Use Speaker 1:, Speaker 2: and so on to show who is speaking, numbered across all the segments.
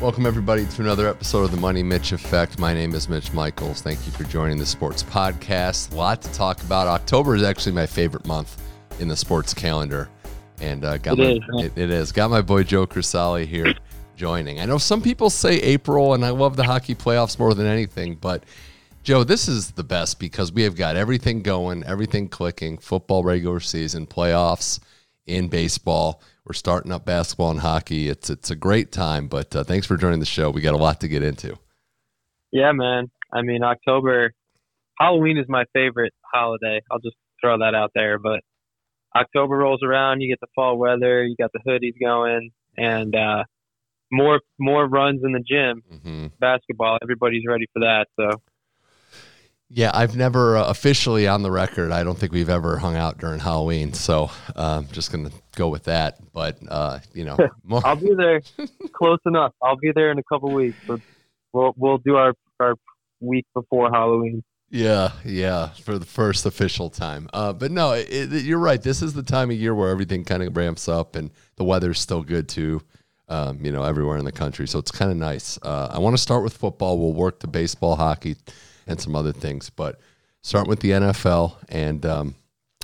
Speaker 1: Welcome, everybody, to another episode of the Money Mitch Effect. My name is Mitch Michaels. Thank you for joining the sports podcast. A lot to talk about. October is actually my favorite month in the sports calendar. And uh, got
Speaker 2: It
Speaker 1: my,
Speaker 2: is,
Speaker 1: it- it is. Got my boy Joe Crisali here joining. I know some people say April, and I love the hockey playoffs more than anything, but Joe, this is the best because we have got everything going, everything clicking football, regular season, playoffs, in baseball. We're starting up basketball and hockey. It's it's a great time, but uh, thanks for joining the show. We got a lot to get into.
Speaker 2: Yeah, man. I mean, October, Halloween is my favorite holiday. I'll just throw that out there. But October rolls around, you get the fall weather, you got the hoodies going, and uh, more more runs in the gym.
Speaker 1: hmm
Speaker 2: Basketball, everybody's ready for that. So
Speaker 1: Yeah, I've never uh, officially on the record. I don't think we've ever hung out during Halloween, so uh, I'm just gonna go with that. But uh, you know, more,
Speaker 2: I'll be there, close enough. I'll be there in a couple weeks. But we'll we'll do our our week before Halloween.
Speaker 1: Yeah, yeah, for the first official time. Uh, but no, it, it, you're right. This is the time of year where everything kind of ramps up, and the weather's still good too. Um, you know, everywhere in the country, so it's kind of nice. Uh, I want to start with football. We'll work to baseball, hockey, and some other things, but start with the NFL. And um,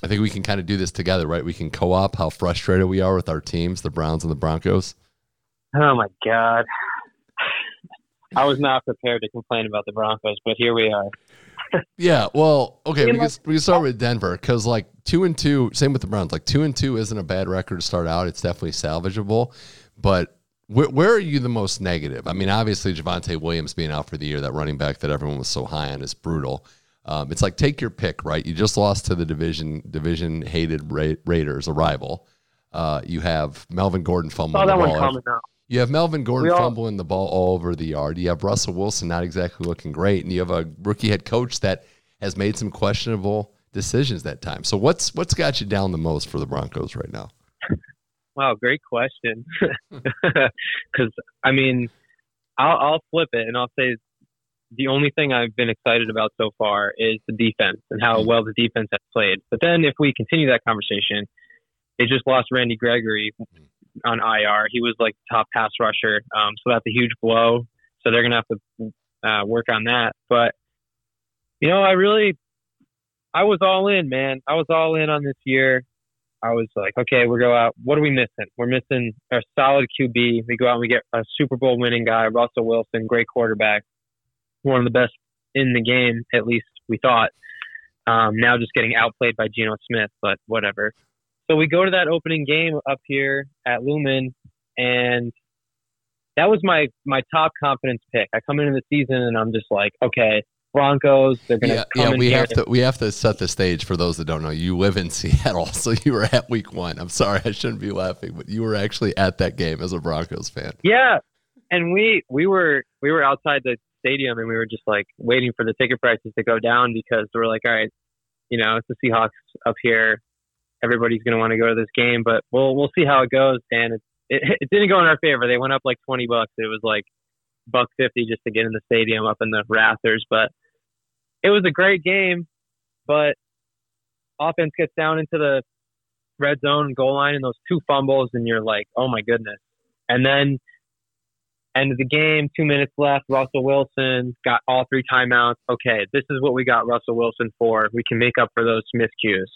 Speaker 1: I think we can kind of do this together, right? We can co-op how frustrated we are with our teams, the Browns and the Broncos.
Speaker 2: Oh my God. I was not prepared to complain about the Broncos, but here we are.
Speaker 1: Yeah, well, okay, we can, we can start with Denver because like two and two, same with the Browns. Like two and two isn't a bad record to start out. It's definitely salvageable, but where, where are you the most negative? I mean, obviously Javonte Williams being out for the year, that running back that everyone was so high on, is brutal. Um, it's like take your pick, right? You just lost to the division division hated Ra- Raiders, a rival. Uh, you have Melvin Gordon fumbling the ball. You have Melvin Gordon
Speaker 2: all-
Speaker 1: fumbling the ball all over the yard. You have Russell Wilson not exactly looking great, and you have a rookie head coach that has made some questionable decisions that time. So what's what's got you down the most for the Broncos right now?
Speaker 2: Wow, great question. Because I mean, I'll, I'll flip it and I'll say the only thing I've been excited about so far is the defense and how
Speaker 1: Mhm.
Speaker 2: well the defense has played. But then if we continue that conversation, they just lost Randy Gregory on IR. He was like top pass rusher, um, so that's a huge blow. So they're gonna have to uh, work on that. But you know, I really, I was all in, man. I was all in on this year. I was like, okay, we go out. What are we missing? We're missing a solid QB. We go out and we get a Super Bowl winning guy, Russell Wilson, great quarterback, one of the best in the game, at least we thought. Um, now just getting outplayed by Geno Smith, but whatever. So we go to that opening game up here at Lumen, and that was my my top confidence pick. I come into the season and I'm just like, okay, Broncos, they're gonna
Speaker 1: Yeah,
Speaker 2: come
Speaker 1: yeah.
Speaker 2: in
Speaker 1: We have to we have to set the stage for those that don't know. You live in Seattle, so you were at Week One. I'm sorry, I shouldn't be laughing, but you were actually at that game as a Broncos fan.
Speaker 2: Yeah, and we we were we were outside the stadium and we were just like waiting for the ticket prices to go down because we're like, all right, you know, it's the Seahawks up here. Everybody's going to want to go to this game, but we'll we'll see how it goes. And it, it it didn't go in our favor. They went up like twenty bucks. It was like buck fifty just to get in the stadium up in the rafters. But it was a great game. But offense gets down into the red zone goal line and those two fumbles, and you're like, oh my goodness. And then end of the game, two minutes left. Russell Wilson got all three timeouts. Okay, this is what we got Russell Wilson for. We can make up for those miscues.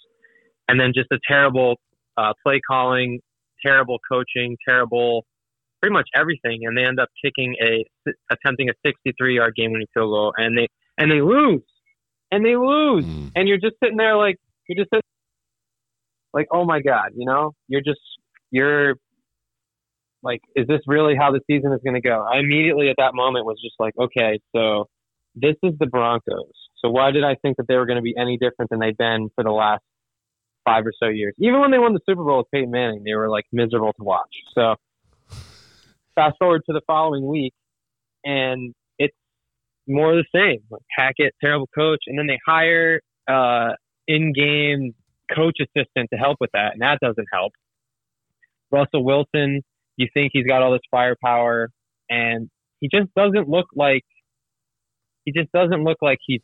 Speaker 2: And then just a terrible uh, play calling, terrible coaching, terrible, pretty much everything. And they end up kicking a attempting a 63 yard game winning field goal, and they and they lose, and they lose,
Speaker 1: Mm.
Speaker 2: and you're just sitting there like you're just sitting, like oh my god, you know, you're just you're like, is this really how the season is going to go? I immediately at that moment was just like, okay, so this is the Broncos. So why did I think that they were going to be any different than they've been for the last five or so years? Even when they won the Super Bowl with Peyton Manning, they were like miserable to watch. So fast forward to the following week, and more of the same. Like Hackett, terrible coach, and then they hire uh, in-game coach assistant to help with that, and that doesn't help. Russell Wilson, you think he's got all this firepower, and he just doesn't look like he just doesn't look like he's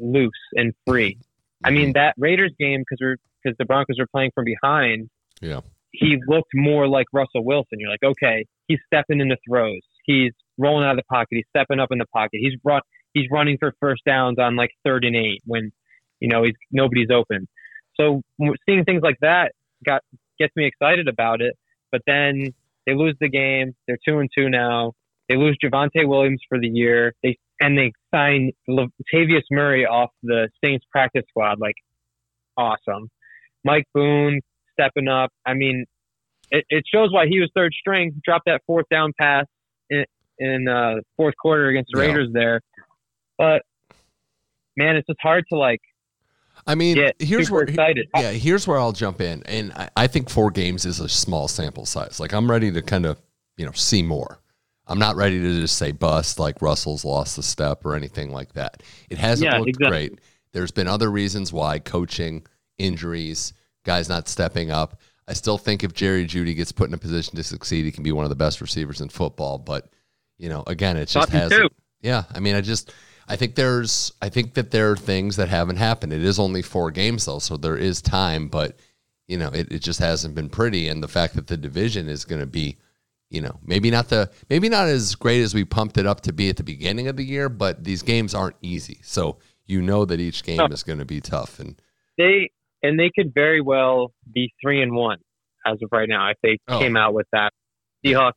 Speaker 2: loose and free. I mean, that Raiders game because we're because the Broncos were playing from behind.
Speaker 1: Yeah.
Speaker 2: He looked more like Russell Wilson. You're like, okay, he's stepping into throws. He's rolling out of the pocket. He's stepping up in the pocket. He's run, he's running for first downs on like third and eight when you know he's nobody's open. So seeing things like that got gets me excited about it. But then they lose the game. They're two and two now. They lose Javonte Williams for the year. They and they sign Latavius Murray off the Saints practice squad. Like awesome. Mike Boone stepping up. I mean, it, it shows why he was third string. Dropped that fourth down pass in, in uh, fourth quarter against the yeah. Raiders there. But man, it's just hard to like.
Speaker 1: I mean, here's where excited. yeah, here's where I'll jump in, and I, I think four games is a small sample size. Like I'm ready to kind of you know see more. I'm not ready to just say bust like Russell's lost the step or anything like that. It hasn't yeah, looked exactly. great. There's been other reasons why coaching, injuries, guys not stepping up. I still think if Jerry Jeudy gets put in a position to succeed, he can be one of the best receivers in football. But you know, again, it just has. Yeah, I mean, I just I think there's I think that there are things that haven't happened. It is only four games though, so there is time, but you know, it, it just hasn't been pretty. And the fact that the division is going to be, you know, maybe not the maybe not as great as we pumped it up to be at the beginning of the year, but these games aren't easy. So you know that each game is going to be tough. And
Speaker 2: they and they could very well be three and one as of right now if they oh. came out with that Seahawks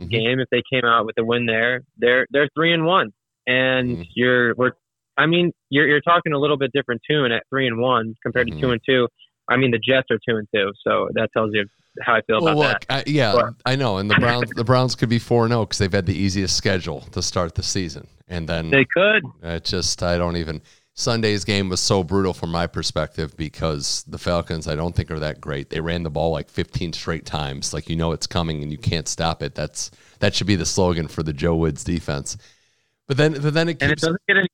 Speaker 2: mm-hmm. game. If they came out with a win there, they're they're three and one, and mm-hmm. you're we're. I mean, you're you're talking a little bit different tune at three and one compared mm-hmm. to two and two. I mean, the Jets are two and two, so that tells you how I feel well, about look,
Speaker 1: that. I, yeah, but, I know, and the Browns the Browns could be four and zero oh because they've had the easiest schedule to start the season, and then
Speaker 2: they could.
Speaker 1: It just I don't even. Sunday's game was so brutal from my perspective because the Falcons, I don't think are that great. They ran the ball like 15 straight times. Like you know it's coming and you can't stop it. That's that should be the slogan for the Joe Woods defense. But then, but then it keeps,
Speaker 2: and it doesn't get any.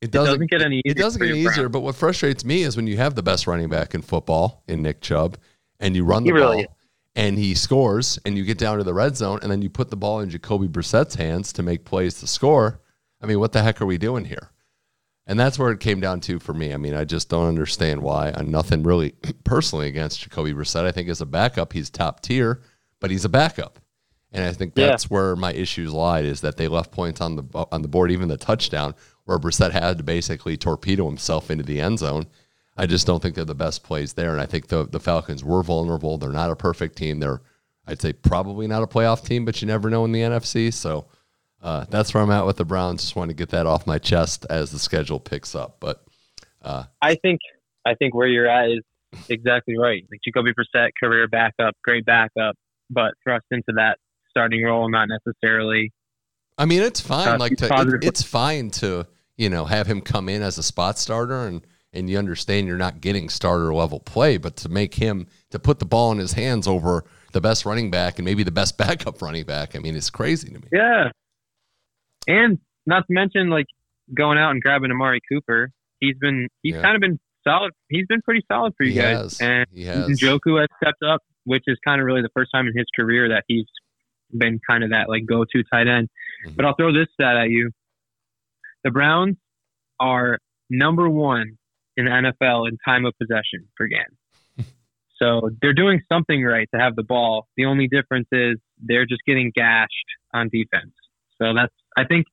Speaker 1: It doesn't, it doesn't get any. Easier it doesn't get easier. But what frustrates me is when you have the best running back in football in Nick Chubb, and you run the ball, and he scores, and you get down to the red zone, and then you put the ball in Jacoby Brissett's hands to make plays to score. I mean, what the heck are we doing here? And that's where it came down to for me. I mean, I just don't understand why. I'm nothing really personally against Jacoby Brissett. I think as a backup, he's top tier, but he's a backup. And I think that's yeah. where my issues lied is that they left points on the on the board, even the touchdown, where Brissett had to basically torpedo himself into the end zone. I just don't think they're the best plays there. And I think the the Falcons were vulnerable. They're not a perfect team. They're I'd say probably not a playoff team, but you never know in the NFC. So uh, that's where I'm at with the Browns. Just want to get that off my chest as the schedule picks up. But uh,
Speaker 2: I think I think where you're at is exactly right. Like Jacoby Brissett, career backup, great backup, but thrust into that starting role, not necessarily.
Speaker 1: I mean, it's fine. Uh, like to, it, it's fine to you know have him come in as a spot starter and and you understand you're not getting starter level play, but to make him to put the ball in his hands over the best running back and maybe the best backup running back, I mean, it's crazy to me.
Speaker 2: Yeah, and not to mention like going out and grabbing Amari Cooper. He's been he's yeah. kind of been solid. He's been pretty solid for you
Speaker 1: he
Speaker 2: guys.
Speaker 1: Has. And he has.
Speaker 2: Njoku has stepped up, which is kind of really the first time in his career that he's been kind of that like go to tight end. Mm-hmm. But I'll throw this stat at you. The Browns are number one in the NFL in time of possession per game. so they're doing something right to have the ball. The only difference is they're just getting gashed on defense. So that's I think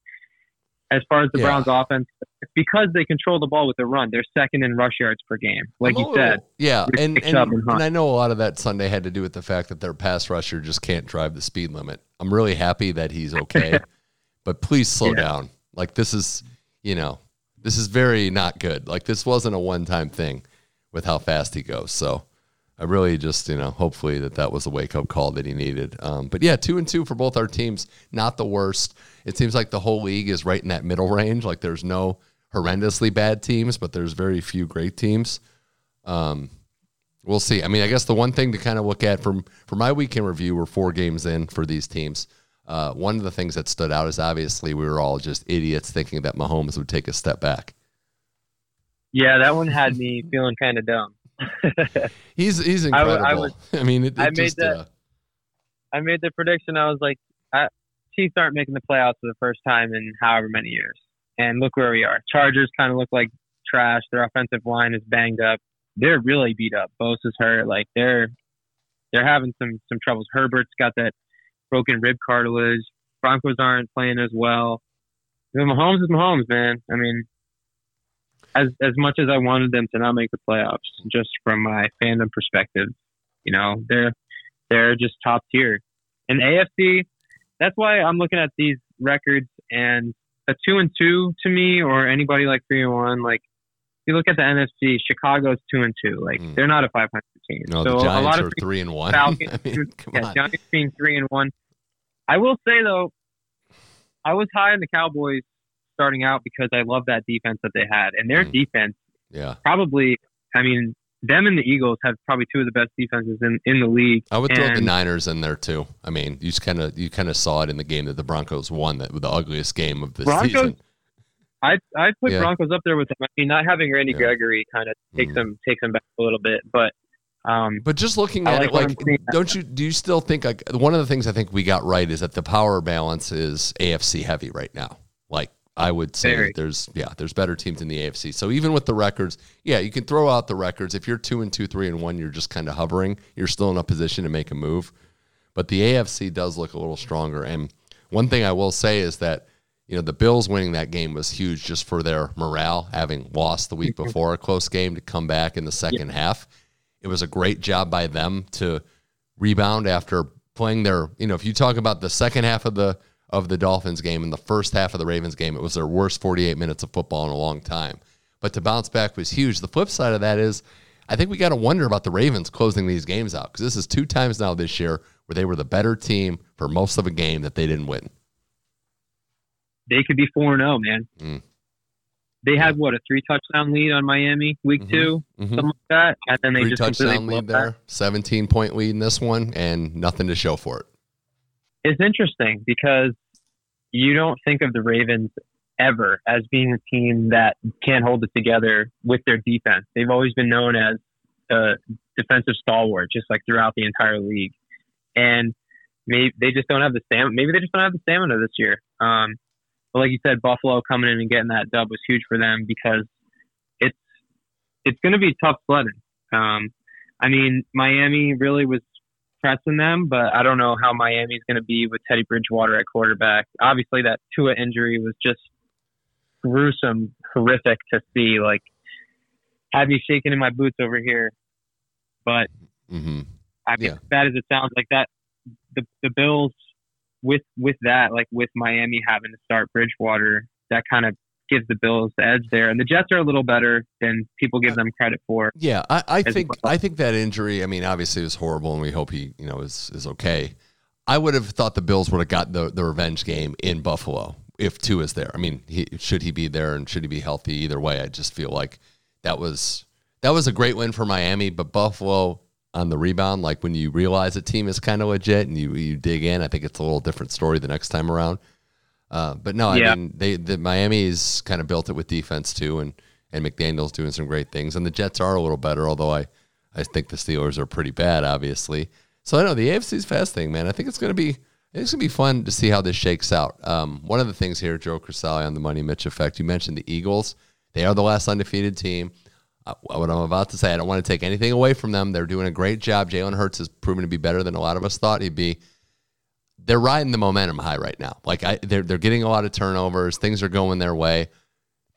Speaker 2: as far as the yeah. Browns offense, because they control the ball with the run, they're second in rush yards per game. Like you oh, said.
Speaker 1: Yeah. And, and, and, I know a lot of that Sunday had to do with the fact that their pass rusher just can't drive the speed limit. I'm really happy that he's okay, but please slow yeah. down. Like this is, you know, this is very not good. Like this wasn't a one time thing with how fast he goes. So I really just, you know, hopefully that that was a wake up call that he needed. Um, but yeah, two and two for both our teams, not the worst. It seems like the whole league is right in that middle range. Like there's no horrendously bad teams, but there's very few great teams. Um, we'll see. I mean, I guess the one thing to kind of look at from for my weekend review, we're four games in for these teams. Uh, one of the things that stood out is obviously we were all just idiots thinking that Mahomes would take a step back.
Speaker 2: Yeah, that one had me feeling kind of dumb.
Speaker 1: He's he's incredible. I, I, was, I mean, it, it I
Speaker 2: made that. Uh, I made the prediction. I was like, I, Chiefs aren't making the playoffs for the first time in however many years, and look where we are. Chargers kind of look like trash. Their offensive line is banged up. They're really beat up. Bose Bosa's hurt. Like they're they're having some some troubles. Herbert's got that broken rib cartilage. Broncos aren't playing as well. You know, Mahomes is Mahomes, man. I mean, as as much as I wanted them to not make the playoffs, just from my fandom perspective, you know, they're they're just top tier. And AFC, that's why I'm looking at these records and a two and two to me, or anybody like three and one, like you look at the NFC, Chicago's two and two. Like mm. they're not a 500 team.
Speaker 1: No, so the Giants a lot of are three and one. Falcons, I mean,
Speaker 2: yeah, on. Giants being three and one. I will say though, I was high on the Cowboys starting out because I love that defense that they had, and their mm. defense,
Speaker 1: yeah,
Speaker 2: probably. I mean, them and the Eagles have probably two of the best defenses in, in the league.
Speaker 1: I would throw the Niners in there too. I mean, you just kind of you kind of saw it in the game that the Broncos won, that the ugliest game of the Broncos, season.
Speaker 2: I I put yeah. Broncos up there with them. I mean, not having Randy yeah. Gregory kind of takes mm. them takes them back a little bit, but. Um,
Speaker 1: but just looking at like it, like, don't you do you still think like one of the things I think we got right is that the power balance is AFC heavy right now. I would say Very. there's yeah, there's better teams in the AFC. So even with the records, yeah, you can throw out the records. If you're two and two, three and one, you're just kind of hovering. You're still in a position to make a move. But the AFC does look a little stronger. And one thing I will say is that you know the Bills winning that game was huge just for their morale, having lost the week mm-hmm. before a close game to come back in the second yeah. half. It was a great job by them to rebound after playing their. You know, if you talk about the second half of the of the Dolphins game and the first half of the Ravens game. It was their worst 48 minutes of football in a long time. But to bounce back was huge. The flip side of that is I think we got to wonder about the Ravens closing these games out because this is two times now this year where they were the better team for most of a game that they didn't win.
Speaker 2: They could be 4 0, man. Mm. They had what a three touchdown lead on Miami week mm-hmm. 2 mm-hmm. something like that, and then they three just touchdown lead there,
Speaker 1: seventeen point lead in this one, and nothing to show for it
Speaker 2: it's interesting because you don't think of the Ravens ever as being a team that can't hold it together with their defense. They've always been known as a defensive stalwart, just like throughout the entire league. And maybe they just don't have the stamina. Maybe they just don't have the stamina this year. Um, but like you said, Buffalo coming in and getting that dub was huge for them because it's it's going to be tough sledding. Um, I mean, Miami really was pressing them, but I don't know how Miami's going to be with Teddy Bridgewater at quarterback. Obviously, that Tua injury was just gruesome, horrific to see. Like, have you shaking in my boots over here. But
Speaker 1: mm-hmm.
Speaker 2: I mean, yeah. as bad as it sounds, like that, the the Bills with with that, like with Miami having to start Bridgewater, that kind of gives the Bills the edge there. And the Jets are a little better than people give them credit for.
Speaker 1: Yeah, I, I think well. I think that injury. I mean, obviously it was horrible, and we hope he you know is is okay. I would have thought the Bills would have got the the revenge game in Buffalo if two is there. I mean, he, should he be there and should he be healthy? Either way, I just feel like that was that was a great win for Miami, but Buffalo on the rebound, like when you realize a team is kind of legit and you you dig in, I think it's a little different story the next time around. Uh, but no, yeah. I mean they the Miami's kind of built it with defense too, and and McDaniel's doing some great things, and the Jets are a little better, although I I think the Steelers are pretty bad, obviously. So I know the AFC's fast thing, man. I think it's gonna be it's gonna be fun to see how this shakes out. Um, one of the things here, Joe Crisali on the Money Mitch effect. You mentioned the Eagles; they are the last undefeated team. Uh, what I'm about to say, I don't want to take anything away from them. They're doing a great job. Jalen Hurts has proven to be better than a lot of us thought he'd be they're riding the momentum high right now. Like I, they're they're getting a lot of turnovers. Things are going their way.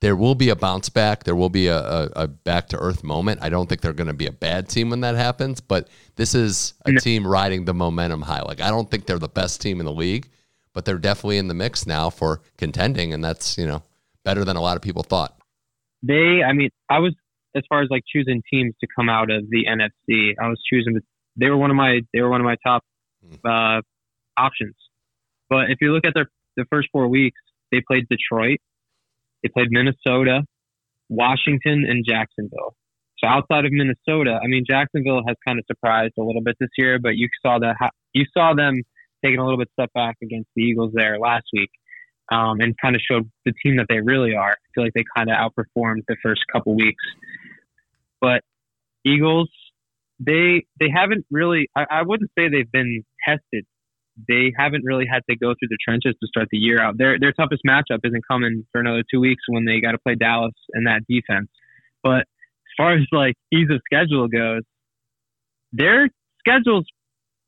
Speaker 1: There will be a bounce back. There will be a, a, a back to earth moment. I don't think they're going to be a bad team when that happens, but this is a team riding the momentum high. Like I don't think they're the best team in the league, but they're definitely in the mix now for contending, and that's you know better than a lot of people thought.
Speaker 2: They, I mean, I was as far as like choosing teams to come out of the NFC. I was choosing. They were one of my. They were one of my top hmm. uh, options. But if you look at their the first four weeks, they played Detroit, they played Minnesota, Washington, and Jacksonville. So outside of Minnesota, I mean Jacksonville has kind of surprised a little bit this year, but you saw that you saw them taking a little bit step back against the Eagles there last week, um, and kind of showed the team that they really are. I feel like they kind of outperformed the first couple weeks, but Eagles they they haven't really. I, I wouldn't say they've been tested they haven't really had to go through the trenches to start the year out. Their their toughest matchup isn't coming for another two weeks when they got to play Dallas and that defense. But as far as like ease of schedule goes, their schedule's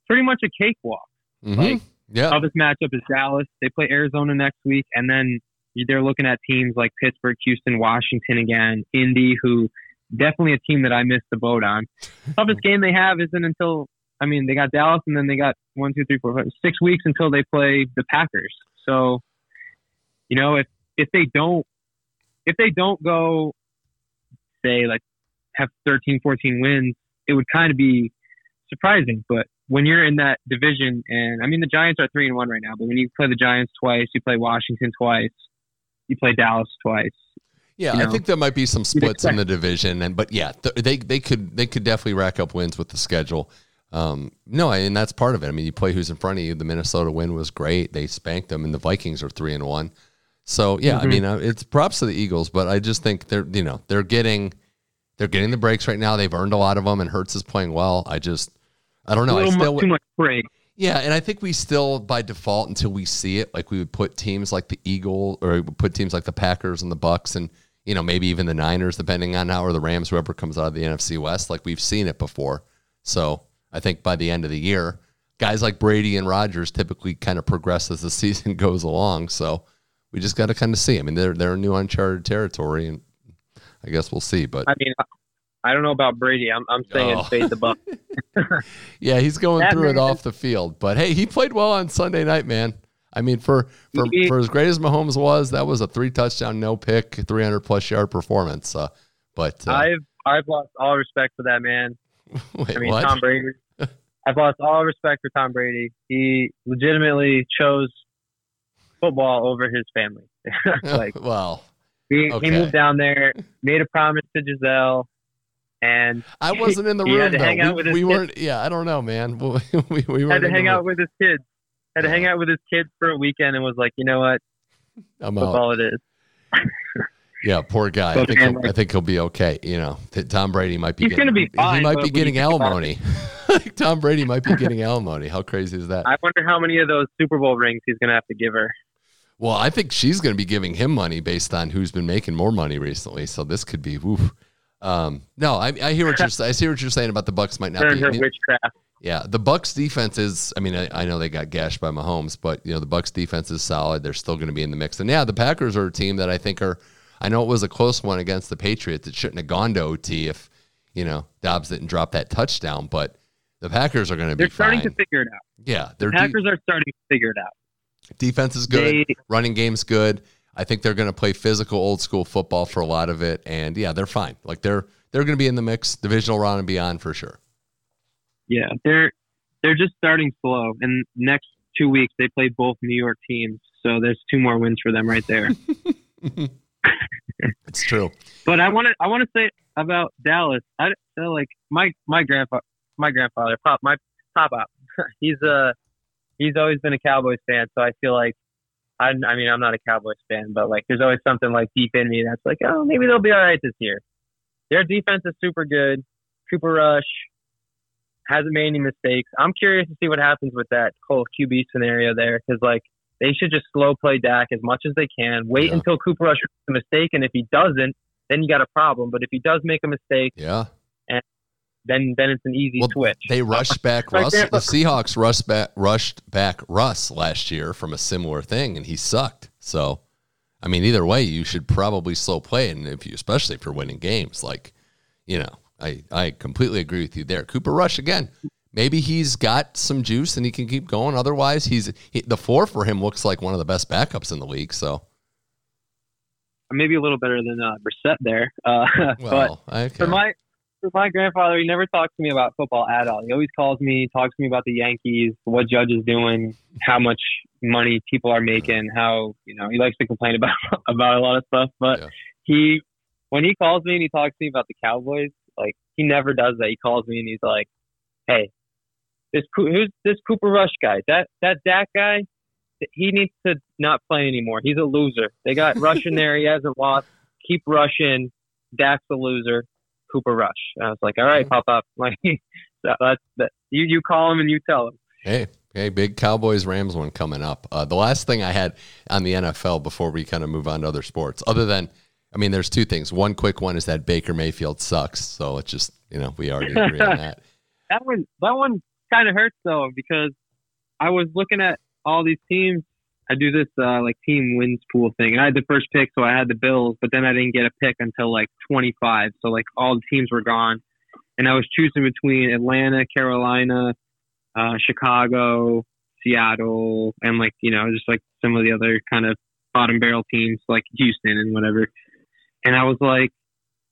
Speaker 2: pretty much a cakewalk. Mm-hmm. Like
Speaker 1: Yeah.
Speaker 2: Toughest matchup is Dallas. They play Arizona next week, and then they're looking at teams like Pittsburgh, Houston, Washington again, Indy, who definitely a team that I missed the boat on. Toughest game they have isn't until I mean they got Dallas, and then they got one, two, three, four, five, six weeks until they play the Packers. So, you know, if if they don't if they don't go say like have 13, 14 wins, it would kind of be surprising. But when you're in that division, and I mean the Giants are three and one right now, but when you play the Giants twice, you play Washington twice, you play Dallas twice.
Speaker 1: Yeah,
Speaker 2: you
Speaker 1: I think there might be some splits in the division, and but yeah, th- they they could they could definitely rack up wins with the schedule. Um, no, and that's part of it. I mean, you play who's in front of you. The Minnesota win was great; they spanked them, and the Vikings are three and one. So yeah, I
Speaker 2: Mhm.
Speaker 1: mean, uh, it's props to the Eagles, but I just think they're you know they're getting they're getting the breaks right now. They've earned a lot of them, and Hurts is playing well. I just I don't know. I still
Speaker 2: mu- too much praise.
Speaker 1: yeah, and I think we still, by default, until we see it, like we would put teams like the Eagle or we would put teams like the Packers and the Bucs, and you know maybe even the Niners, depending on how or the Rams, whoever comes out of the NFC West. Like we've seen it before, so I think by the end of the year, guys like Brady and Rodgers typically kind of progress as the season goes along. So we just got to kind of see. I mean, they're they're new uncharted territory, and I guess we'll see. But
Speaker 2: I mean, I don't know about Brady. I'm I'm saying
Speaker 1: Oh.
Speaker 2: fade the buck.
Speaker 1: Yeah, he's going
Speaker 2: That
Speaker 1: through it off the field. But hey, he played well on Sunday night, man. I mean, for for,
Speaker 2: He-
Speaker 1: for as great as Mahomes was, that was a three touchdown, no pick, 300 plus yard performance. Uh, but uh,
Speaker 2: I've I've lost all respect for that man.
Speaker 1: wait,
Speaker 2: I mean,
Speaker 1: what?
Speaker 2: Tom Brady. I've lost all respect for Tom Brady. He legitimately chose football over his family. like
Speaker 1: well,
Speaker 2: he,
Speaker 1: okay.
Speaker 2: he moved down there, made a promise to Gisele, and
Speaker 1: I wasn't in the room
Speaker 2: to
Speaker 1: though.
Speaker 2: hang out
Speaker 1: we
Speaker 2: with his
Speaker 1: we
Speaker 2: kids.
Speaker 1: weren't. Yeah, I don't know, man. we, we, we
Speaker 2: had to hang out
Speaker 1: room.
Speaker 2: with his kids. Had to hang out with his kids for a weekend and was like, you know what,
Speaker 1: I'm
Speaker 2: that's
Speaker 1: out.
Speaker 2: all it is.
Speaker 1: Yeah, poor guy. I think
Speaker 2: man,
Speaker 1: he'll,
Speaker 2: like-
Speaker 1: I think he'll be okay. You know, Tom Brady might be.
Speaker 2: He's gonna be fine,
Speaker 1: He might be getting
Speaker 2: you
Speaker 1: alimony. Tom Brady might be getting alimony. How crazy is that?
Speaker 2: I wonder how many of those Super Bowl rings he's gonna have to give her.
Speaker 1: Well, I think she's going to be giving him money based on who's been making more money recently. So this could be woof. Um, no, I, I hear what you're I see what you're saying about the Bucs might not
Speaker 2: Turn
Speaker 1: be.
Speaker 2: her
Speaker 1: I mean,
Speaker 2: witchcraft.
Speaker 1: yeah, the Bucs defense is. I mean, I, I know they got gashed by Mahomes, but you know the Bucs defense is solid. They're still going to be in the mix. And yeah, the Packers are a team that I think are. I know it was a close one against the Patriots. It shouldn't have gone to OT if you know Dobbs didn't drop that touchdown. But the Packers are going to be
Speaker 2: They're starting
Speaker 1: fine.
Speaker 2: to figure it out.
Speaker 1: yeah, de-
Speaker 2: Packers are starting to figure it out.
Speaker 1: defense is good.
Speaker 2: They,
Speaker 1: running game's good. I think they're going to play physical old school football for a lot of it, and yeah, they're fine. Like they're they're going to be in the mix, divisional round and beyond for sure.
Speaker 2: yeah, they're they're just starting slow. And next two weeks they play both New York teams, so there's two more wins for them right there.
Speaker 1: It's true.
Speaker 2: But I want to I want to say about Dallas. I so like my my grandpa my grandfather pop my pop up. he's uh he's always been a Cowboys fan, so I feel like I I mean I'm not a Cowboys fan, but like there's always something like deep in me that's like oh maybe they'll be all right this year. Their defense is super good. Cooper Rush hasn't made any mistakes. I'm curious to see what happens with that whole QB scenario there because like they should just slow play Dak as much as they can. Wait
Speaker 1: Yeah.
Speaker 2: until Cooper Rush makes a mistake, and if he doesn't, then you got a problem. But if he does make a mistake,
Speaker 1: Yeah.
Speaker 2: Then then it's an easy
Speaker 1: Well,
Speaker 2: switch.
Speaker 1: they rushed back Russ. The Seahawks rushed back rushed back Russ last year from a similar thing, and he sucked. So, I mean, either way, you should probably slow play, and if you, especially if you're winning games, like, you know, I I completely agree with you there. Cooper Rush again. Maybe he's got some juice and he can keep going. Otherwise, he's he, the four for him looks like one of the best backups in the league. So,
Speaker 2: Maybe a little better than uh, Brissett there. Uh, but
Speaker 1: okay.
Speaker 2: for my my grandfather, he never talks to me about football at all. He always calls me, talks to me about the Yankees, what Judge is doing, how much money people are making, how you know he likes to complain about about a lot of stuff. But
Speaker 1: Yeah.
Speaker 2: he, when he calls me and he talks to me about the Cowboys, like he never does that. He calls me and he's like, "Hey, this who's this Cooper Rush guy? That that Dak guy." He needs to not play anymore. He's a loser. They got Rush in there. He hasn't lost. Keep rushing. Dak's a loser. Cooper Rush. And I was like, all right, pop up. Like, so that's that. You you call him and you tell him.
Speaker 1: Hey, hey, big Cowboys Rams one coming up. Uh, the last thing I had on the NFL before we kind of move on to other sports, other than, I mean, there's two things. One quick one is that Baker Mayfield sucks. So it's just, you know, we already agree on that.
Speaker 2: That one that one kind of hurts though because I was looking at all these teams. I do this uh, like team wins pool thing, and I had the first pick, so I had the Bills, but then I didn't get a pick until like 25. So like all the teams were gone, and I was choosing between Atlanta, Carolina, uh, Chicago, Seattle, and like you know just like some of the other kind of bottom barrel teams like Houston and whatever. And I was like,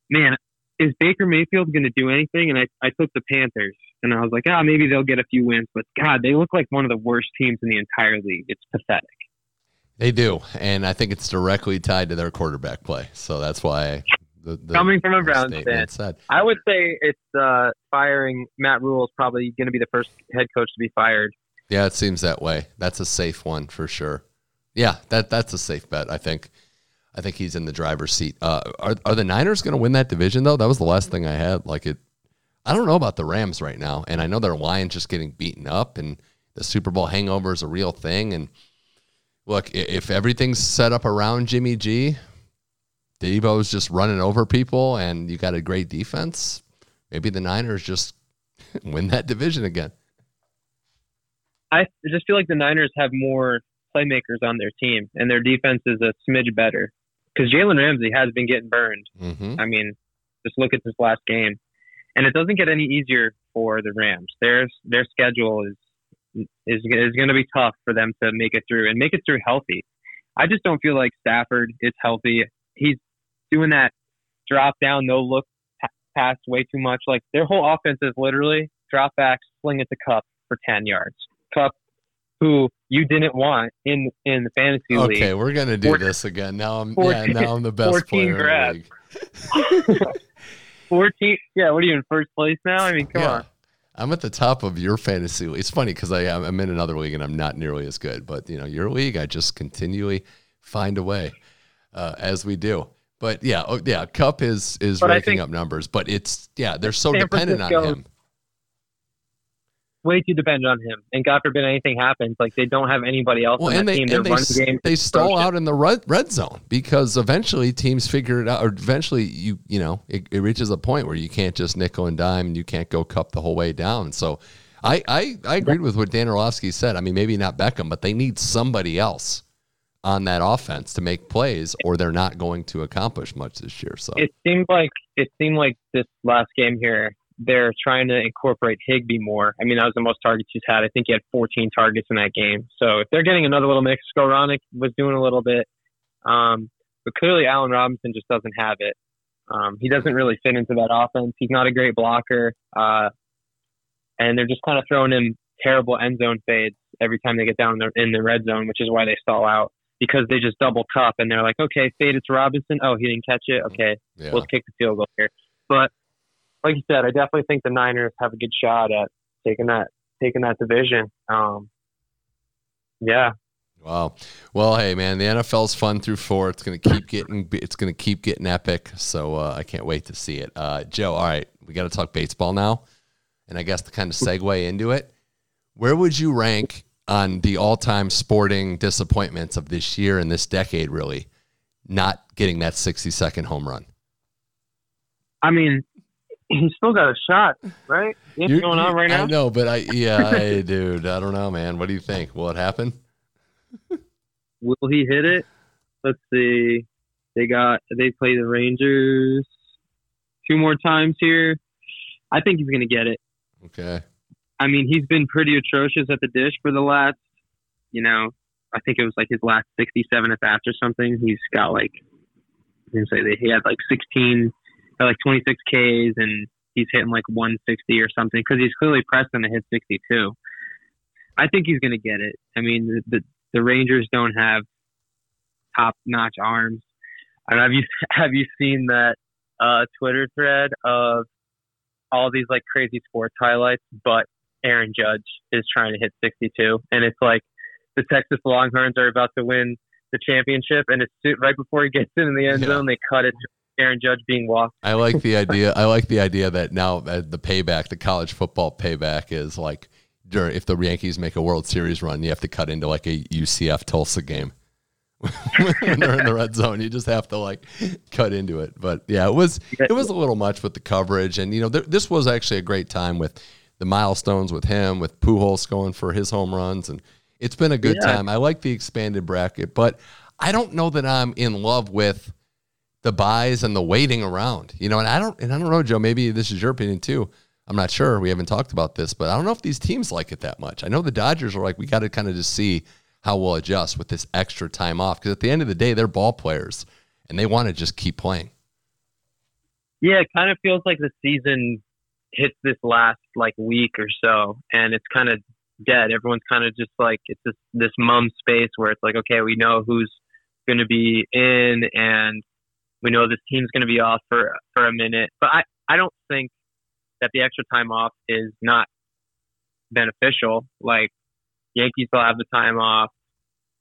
Speaker 2: man, is Baker Mayfield going to do anything? And I, I took the Panthers, and I was like, ah, oh, maybe they'll get a few wins. But God, they look like one of the worst teams in the entire league. It's pathetic.
Speaker 1: They do, and I think it's directly tied to their quarterback play. So that's why. The, the
Speaker 2: Coming from a Browns fan, said. I would say it's uh, firing Matt Rhule is probably going to be the first head coach to be fired.
Speaker 1: Yeah, it seems that way. That's a safe one for sure. Yeah, that that's a safe bet. I think. I think he's in the driver's seat. Uh, are are the Niners going to win that division though? That was the last thing I had. Like it, I don't know about the Rams right now, and I know their line just getting beaten up, and the Super Bowl hangover is a real thing. And look, if everything's set up around Jimmy G, Deebo's just running over people, and you got a great defense, maybe the Niners just win that division again.
Speaker 2: I just feel like the Niners have more playmakers on their team, and their defense is a smidge better because Jalen Ramsey has been getting burned. Mm-hmm. I mean, just look at this last game, and it doesn't get any easier for the Rams. Their their schedule is is is going to be tough for them to make it through and make it through healthy. I just don't feel like Stafford is healthy. He's doing that drop down, no look pass way too much. Like their whole offense is literally drop back, sling it to Kupp for ten yards. Kupp, who you didn't want in in the fantasy
Speaker 1: okay,
Speaker 2: league.
Speaker 1: Okay, we're gonna do 14, this again. Now I'm 14, yeah, now I'm the best player grabs. in the league.
Speaker 2: Fourteen, yeah. What are you in first place now? I mean, come yeah. on.
Speaker 1: I'm at the top of your fantasy league. It's funny because I I'm in another league and I'm not nearly as good. But you know, your league, I just continually find a way, uh, as we do. But yeah, oh, yeah, Kupp is is but raking up numbers, but it's yeah, they're so San dependent Francisco, on him
Speaker 2: way too dependent on him. And God forbid anything happens, like they don't have anybody else well, on that they, team. They,
Speaker 1: the game they stall out in the red, red zone because eventually teams figure it out, or eventually you you know it, it, reaches a point where you can't just nickel and dime and you can't go Kupp the whole way down. So I I, I agreed with what Dan Orlovsky said. I mean, maybe not Beckham, but they need somebody else on that offense to make plays, or they're not going to accomplish much this year. So
Speaker 2: it seemed like it seemed like this last game here they're trying to incorporate Higbee more. I mean, that was the most targets he's had. I think he had 14 targets in that game. So if they're getting another little mix, Skowronek was doing a little bit. Um, but clearly, Allen Robinson just doesn't have it. Um, he doesn't really fit into that offense. He's not a great blocker. Uh, and they're just kind of throwing him terrible end zone fades every time they get down in the, in the red zone, which is why they stall out because they just double Kupp and they're like, okay, fade it to Robinson. Oh, he didn't catch it. Okay, yeah. let's kick the field goal here. But like you said, I definitely think the Niners have a good shot at taking that taking that division. Um, yeah.
Speaker 1: Wow. Well, hey man, the NFL's fun through four. It's gonna keep getting it's gonna keep getting epic. So uh, I can't wait to see it. Uh, Joe, all right, we got to talk baseball now, and I guess to kind of segue into it, where would you rank on the all-time sporting disappointments of this year and this decade? Really, not getting that sixty-second home run.
Speaker 2: I mean, he's still got a shot, right? What's going on right now?
Speaker 1: I know, but I yeah, I, dude, I don't know, man. What do you think? Will it happen?
Speaker 2: Will he hit it? Let's see. They got they play the Rangers two more times here. I think he's going to get it.
Speaker 1: Okay.
Speaker 2: I mean, he's been pretty atrocious at the dish for the last, you know, I think it was like his last 67 at bats or something. He's got like, I can say that he had like 16 like 26 Ks and he's hitting like 160 or something because he's clearly pressing to hit 62. I think he's going to get it. I mean, the, the, the Rangers don't have top notch arms. And have you have you seen that uh, Twitter thread of all these like crazy sports highlights, but Aaron Judge is trying to hit 62, and it's like the Texas Longhorns are about to win the championship, and it's right before he gets in the end yeah. zone, they cut it Aaron Judge being walked.
Speaker 1: I like the idea. I like the idea that now uh, the payback, the college football payback, is like if the Yankees make a World Series run, you have to cut into like a UCF Tulsa game. when they're in the red zone, you just have to like cut into it. But yeah, it was it was a little much with the coverage, and you know th- this was actually a great time with the milestones with him, with Pujols going for his home runs, and It's been a good
Speaker 2: Yeah.
Speaker 1: time. I like the expanded bracket, but I don't know that I'm in love with the buys and the waiting around. You know, and I don't and I don't know, Joe, maybe this is your opinion too. I'm not sure. We haven't talked about this, but I don't know if these teams like it that much. I know the Dodgers are like, we got to kind of just see how we'll adjust with this extra time off. Because at the end of the day, they're ball players and they want to just keep playing.
Speaker 2: Yeah, it kind of feels like the season hits this last like week or so, and it's kind of dead. Everyone's kind of just like it's this this mum space where it's like, okay, we know who's going to be in, and we know this team's going to be off for for a minute. But I I don't think that the extra time off is not beneficial. Like Yankees will have the time off.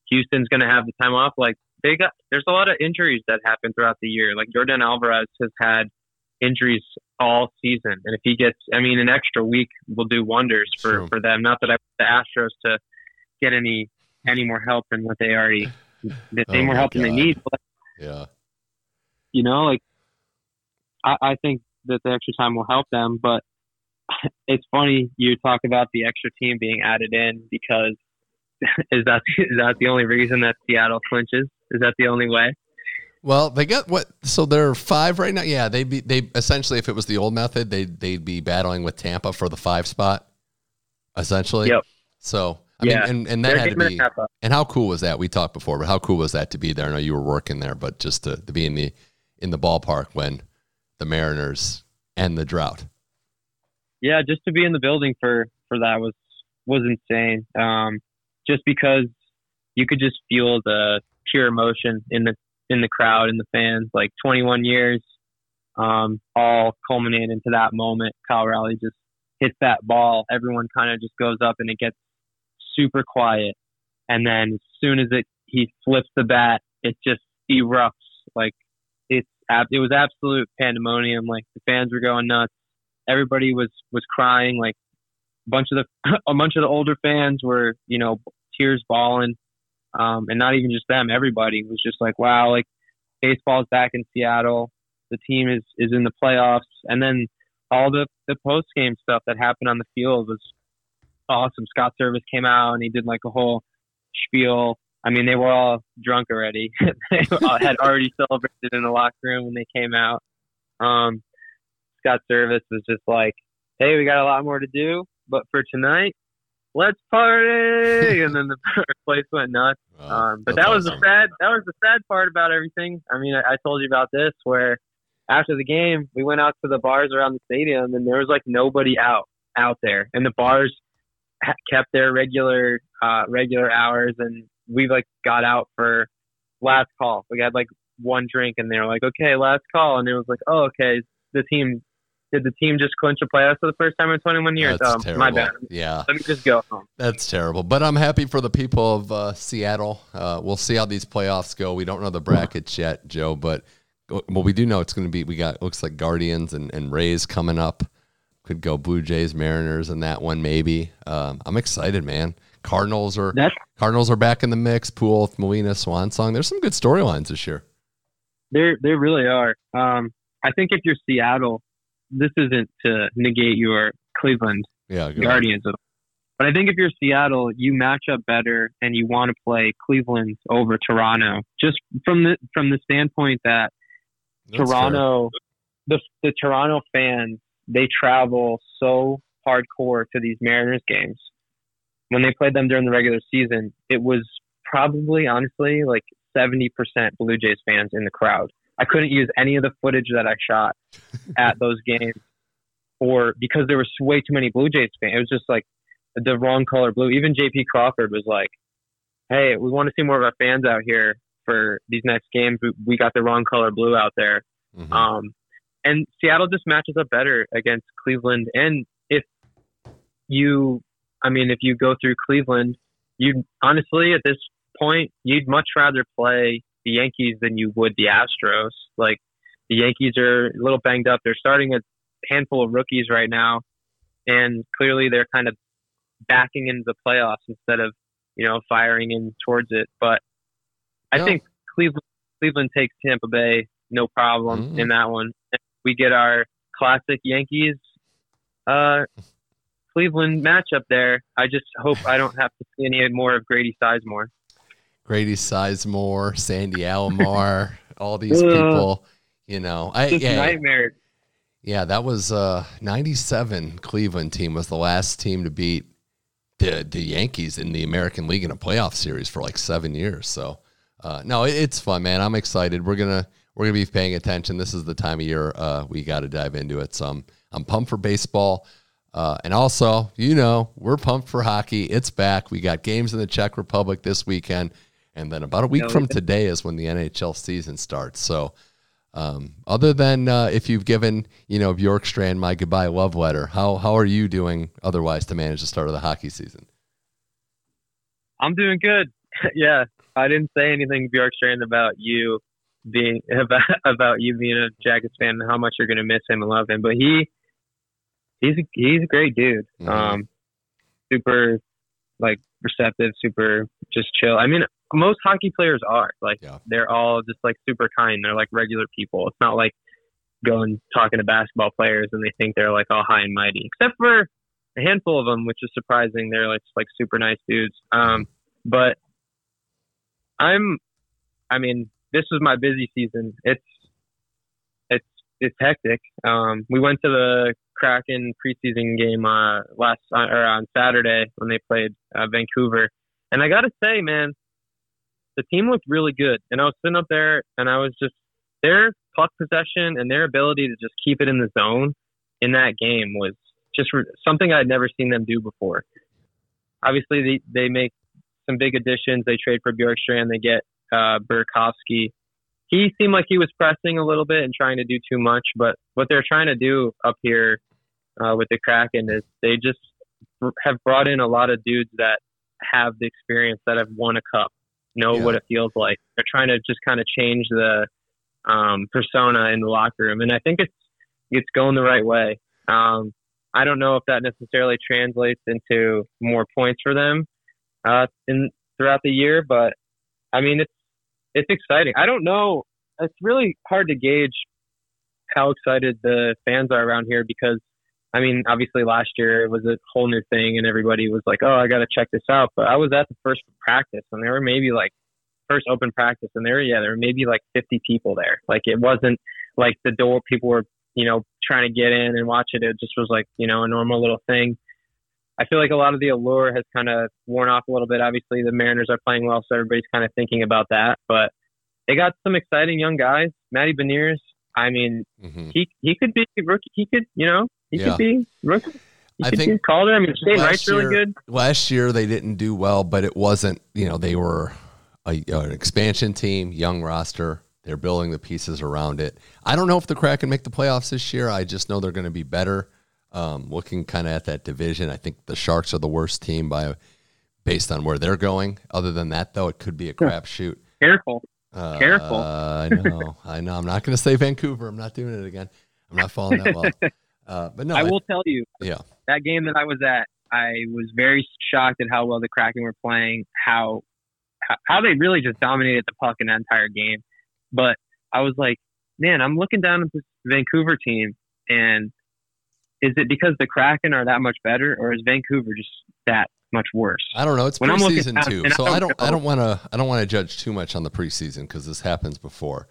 Speaker 2: Houston's going to have the time off. Like they got there's a lot of injuries that happen throughout the year. Like Yordan Alvarez has had injuries all season, and if he gets, I mean, an extra week will do wonders for
Speaker 1: True.
Speaker 2: for them. Not that I want the Astros to get any any more help than what they already the
Speaker 1: Oh
Speaker 2: more help than they need. But
Speaker 1: Yeah.
Speaker 2: You know, like I, I think that the extra time will help them. But it's funny you talk about the extra team being added in because is that is that the only reason that Seattle clinches? Is that the only way?
Speaker 1: Well, they got what? So they're five right now. Yeah, they'd be they essentially, if it was the old method, they they'd be battling with Tampa for the five spot, essentially.
Speaker 2: Yep.
Speaker 1: So I
Speaker 2: Yeah.
Speaker 1: mean, and and that
Speaker 2: They're
Speaker 1: had to be.
Speaker 2: a half up.
Speaker 1: And how cool was that? We talked before, but how cool was that to be there? I know you were working there, but just to, to be in the in the ballpark when the Mariners end the drought.
Speaker 2: yeah, just to be in the building for for that was was insane. Um, just because you could just feel the pure emotion in the in the crowd and the fans. Like 21 years, um, all culminate into that moment. Cal Raleigh just hits that ball. Everyone kind of just goes up and it gets super quiet. And then as soon as it he flips the bat, it just erupts. Like it was absolute pandemonium. Like the fans were going nuts. Everybody was was crying. Like a bunch of the a bunch of the older fans were you know tears bawling um and not even just them everybody was just like wow like baseball's back in Seattle. The team is is in the playoffs. And then all the the post game stuff that happened on the field was awesome. Scott Servais came out and he did like a whole spiel I mean they were all drunk already they had already celebrated in the locker room when they came out um Scott Servais was just like, "Hey, we got a lot more to do, but for tonight, let's party!" and then the place went nuts.
Speaker 1: Wow,
Speaker 2: Um, but that was the sad. That was the sad part about everything. I mean, I, I told you about this where after the game, we went out to the bars around the stadium, and there was like nobody out out there, and the bars kept their regular uh, regular hours, and we like got out for last call. We had like one drink, and they were like, "Okay, last call," and it was like, "Oh, okay." The team did the team just clinch a playoff for the first time in 21 years?
Speaker 1: That's
Speaker 2: um,
Speaker 1: terrible.
Speaker 2: my bad.
Speaker 1: Yeah.
Speaker 2: Let me just go home.
Speaker 1: That's terrible. But I'm happy for the people of uh, Seattle. Uh, we'll see how these playoffs go. We don't know the brackets yet, Joe, but well, we do know it's going to be. We got looks like Guardians and, and Rays coming up. Could go Blue Jays, Mariners, and that one maybe. Um, I'm excited, man. Cardinals are
Speaker 2: That's
Speaker 1: Cardinals are back in the mix. Pool, Molina, Swan Song. There's some good storylines this year.
Speaker 2: There, they really are. Um, I think if you're Seattle, this isn't to negate your Cleveland
Speaker 1: Yeah,
Speaker 2: Guardians, at all. but I think if you're Seattle, you match up better and you want to play Cleveland over Toronto, just from the from the standpoint that
Speaker 1: That's
Speaker 2: Toronto, the the Toronto fans, they travel so hardcore to these Mariners games. When they played them during the regular season, it was probably honestly like seventy percent Blue Jays fans in the crowd. I couldn't use any of the footage that I shot at those games, or because there was way too many Blue Jays fans. It was just like the wrong color blue. Even J.P. Crawford was like, "Hey, we want to see more of our fans out here for these next games. We, we got the wrong color blue out there."
Speaker 1: Mhm.
Speaker 2: Um, and Seattle just matches up better against Cleveland. And if you, I mean, if you go through Cleveland, you honestly at this point you'd much rather play the Yankees than you would the Astros. Like the Yankees are a little banged up. They're starting a handful of rookies right now, and clearly they're kind of backing into the playoffs instead of you know firing in towards it. But I
Speaker 1: No.
Speaker 2: think Cleveland Cleveland takes Tampa Bay no problem
Speaker 1: Mhm.
Speaker 2: in that one. We get our classic Yankees. Uh, Cleveland matchup there. I just hope I don't have to see any more of Grady Sizemore.
Speaker 1: Grady Sizemore, Sandy Alomar, all these people. You know, I yeah,
Speaker 2: nightmare.
Speaker 1: yeah, that was uh 97 Cleveland team was the last team to beat the the Yankees in the American League in a playoff series for like 7 years. So, uh no, it, it's fun, man. I'm excited. We're going to we're going to be paying attention. This is the time of year uh we got to dive into it. So I'm I'm pumped for baseball. Uh, and also, you know, we're pumped for hockey. It's back. We got games in the Czech Republic this weekend. And then about a week
Speaker 2: Oh,
Speaker 1: from today is when the NHL season starts. So, um, other than uh, if you've given, you know, Bjorkstrand my goodbye love letter, how how are you doing otherwise to manage the start of the hockey season?
Speaker 2: I'm doing good. yeah, I didn't say anything Bjorkstrand about you being about about you being a Jackets fan and how much you're gonna miss him and love him. But he he's a, he's a great dude.
Speaker 1: Mhm.
Speaker 2: Um, super like receptive, super just chill. I mean, most hockey players are like
Speaker 1: Yeah.
Speaker 2: they're all just like super kind. They're like regular people. It's not like going talking to basketball players and they think they're like all high and mighty. Except for a handful of them, which is surprising. They're like just like super nice dudes. Um, but I'm, I mean, this was my busy season. It's, it's, it's hectic. Um, we went to the Kraken preseason game uh, last uh, or on Saturday when they played uh, Vancouver, and I got to say, man, the team looked really good. And I was sitting up there, and I was just their puck possession and their ability to just keep it in the zone in that game was just re- something I'd never seen them do before. Obviously, they they make some big additions. They trade for Bjorkstrand. They get uh, Burakovsky. He seemed like he was pressing a little bit and trying to do too much. But what they're trying to do up here uh, with the Kraken is they just have brought in a lot of dudes that have the experience that have won a cup, know
Speaker 1: Yeah.
Speaker 2: what it feels like. They're trying to just kind of change the um, persona in the locker room, and I think it's it's going the right way. Um, I don't know if that necessarily translates into more points for them uh, in throughout the year, but I mean it's it's exciting. I don't know. It's really hard to gauge how excited the fans are around here because I mean, obviously last year it was a whole new thing and everybody was like, "Oh, I got to check this out." But I was at the first practice and there were maybe like first open practice and there yeah, there were maybe like 50 people there. Like it wasn't like the door people were, you know, trying to get in and watch it. It just was like, you know, a normal little thing. I feel like a lot of the allure has kind of worn off a little bit. Obviously, the Mariners are playing well, so everybody's kind of thinking about that. But they got some exciting young guys. Matty Beniers, I mean,
Speaker 1: hmm
Speaker 2: he he could be rookie. He could, you know, he
Speaker 1: Yeah.
Speaker 2: could be rookie. He
Speaker 1: I
Speaker 2: could
Speaker 1: think
Speaker 2: be Calder. I mean, Shane Wright's really
Speaker 1: year-
Speaker 2: good.
Speaker 1: Last year they didn't do well, but it wasn't. You know, they were a, an expansion team, young roster. They're building the pieces around it. I don't know if the Kraken make the playoffs this year. I just know they're going to be better. Um, looking kind of at that division, I think the Sharks are the worst team by based on where they're going. Other than that, though, it could be a crapshoot.
Speaker 2: Careful.
Speaker 1: Uh,
Speaker 2: Careful.
Speaker 1: I know. I know. I'm not going to say Vancouver. I'm not doing it again. I'm not falling that well. Uh, but no,
Speaker 2: I will tell you,
Speaker 1: yeah.
Speaker 2: that game that I was at, I was very shocked at how well the Kraken were playing, how how, how they really just dominated the puck in that entire game. But I was like, man, I'm looking down at this Vancouver team, and is it because the Kraken are that much better, or is Vancouver just that much worse?
Speaker 1: I don't know. It's
Speaker 2: When
Speaker 1: preseason too, so I
Speaker 2: don't.
Speaker 1: I don't want to. I don't want to judge too much on the preseason because this happens before.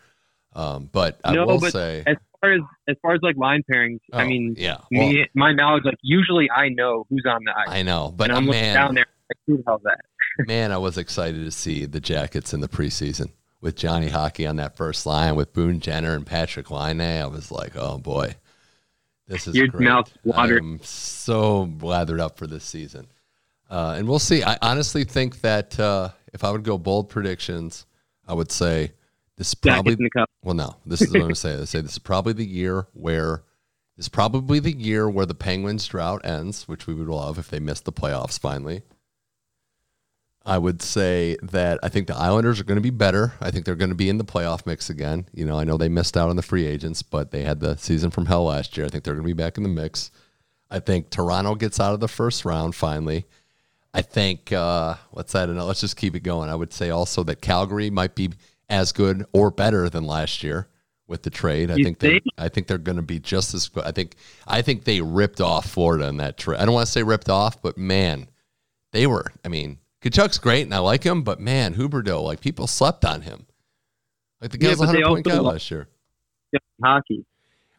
Speaker 1: Um, but I
Speaker 2: No,
Speaker 1: will
Speaker 2: but
Speaker 1: say,
Speaker 2: As far as as far as like line pairings, I
Speaker 1: Oh,
Speaker 2: mean,
Speaker 1: yeah. Well,
Speaker 2: me, my knowledge, like usually I know who's on the ice,
Speaker 1: I know, but
Speaker 2: I'm looking
Speaker 1: man,
Speaker 2: down there like, who the hell's that?
Speaker 1: man, I was excited to see the Jackets in the preseason with Johnny Hockey on that first line with Boone Jenner and Patrik Laine. I was like, oh boy, this is great.
Speaker 2: mouth watered.
Speaker 1: I'm so lathered up for this season, uh, and we'll see. I honestly think that uh, if I would go bold predictions, I would say this is probably. Well, no, this is what I'm going to say. I say this is probably the year where this is probably the year where the Penguins drought ends, which we would love if they missed the playoffs finally. I would say that I think the Islanders are going to be better. I think they're going to be in the playoff mix again. You know, I know they missed out on the free agents, but they had the season from hell last year. I think they're going to be back in the mix. I think Toronto gets out of the first round finally. I think uh, what's that? And let's just keep it going. I would say also that Calgary might be as good or better than last year with the trade. I
Speaker 2: You
Speaker 1: think they
Speaker 2: think?
Speaker 1: I think they're going to be just as good. I think I think they ripped off Florida in that trade. I don't want to say ripped off, but man, they were. I mean, Tkachuk's great and I like him, but man, Huberdeau, like people slept on him. Like the guy
Speaker 2: Yeah,
Speaker 1: a hundred point guy last year.
Speaker 2: hockey.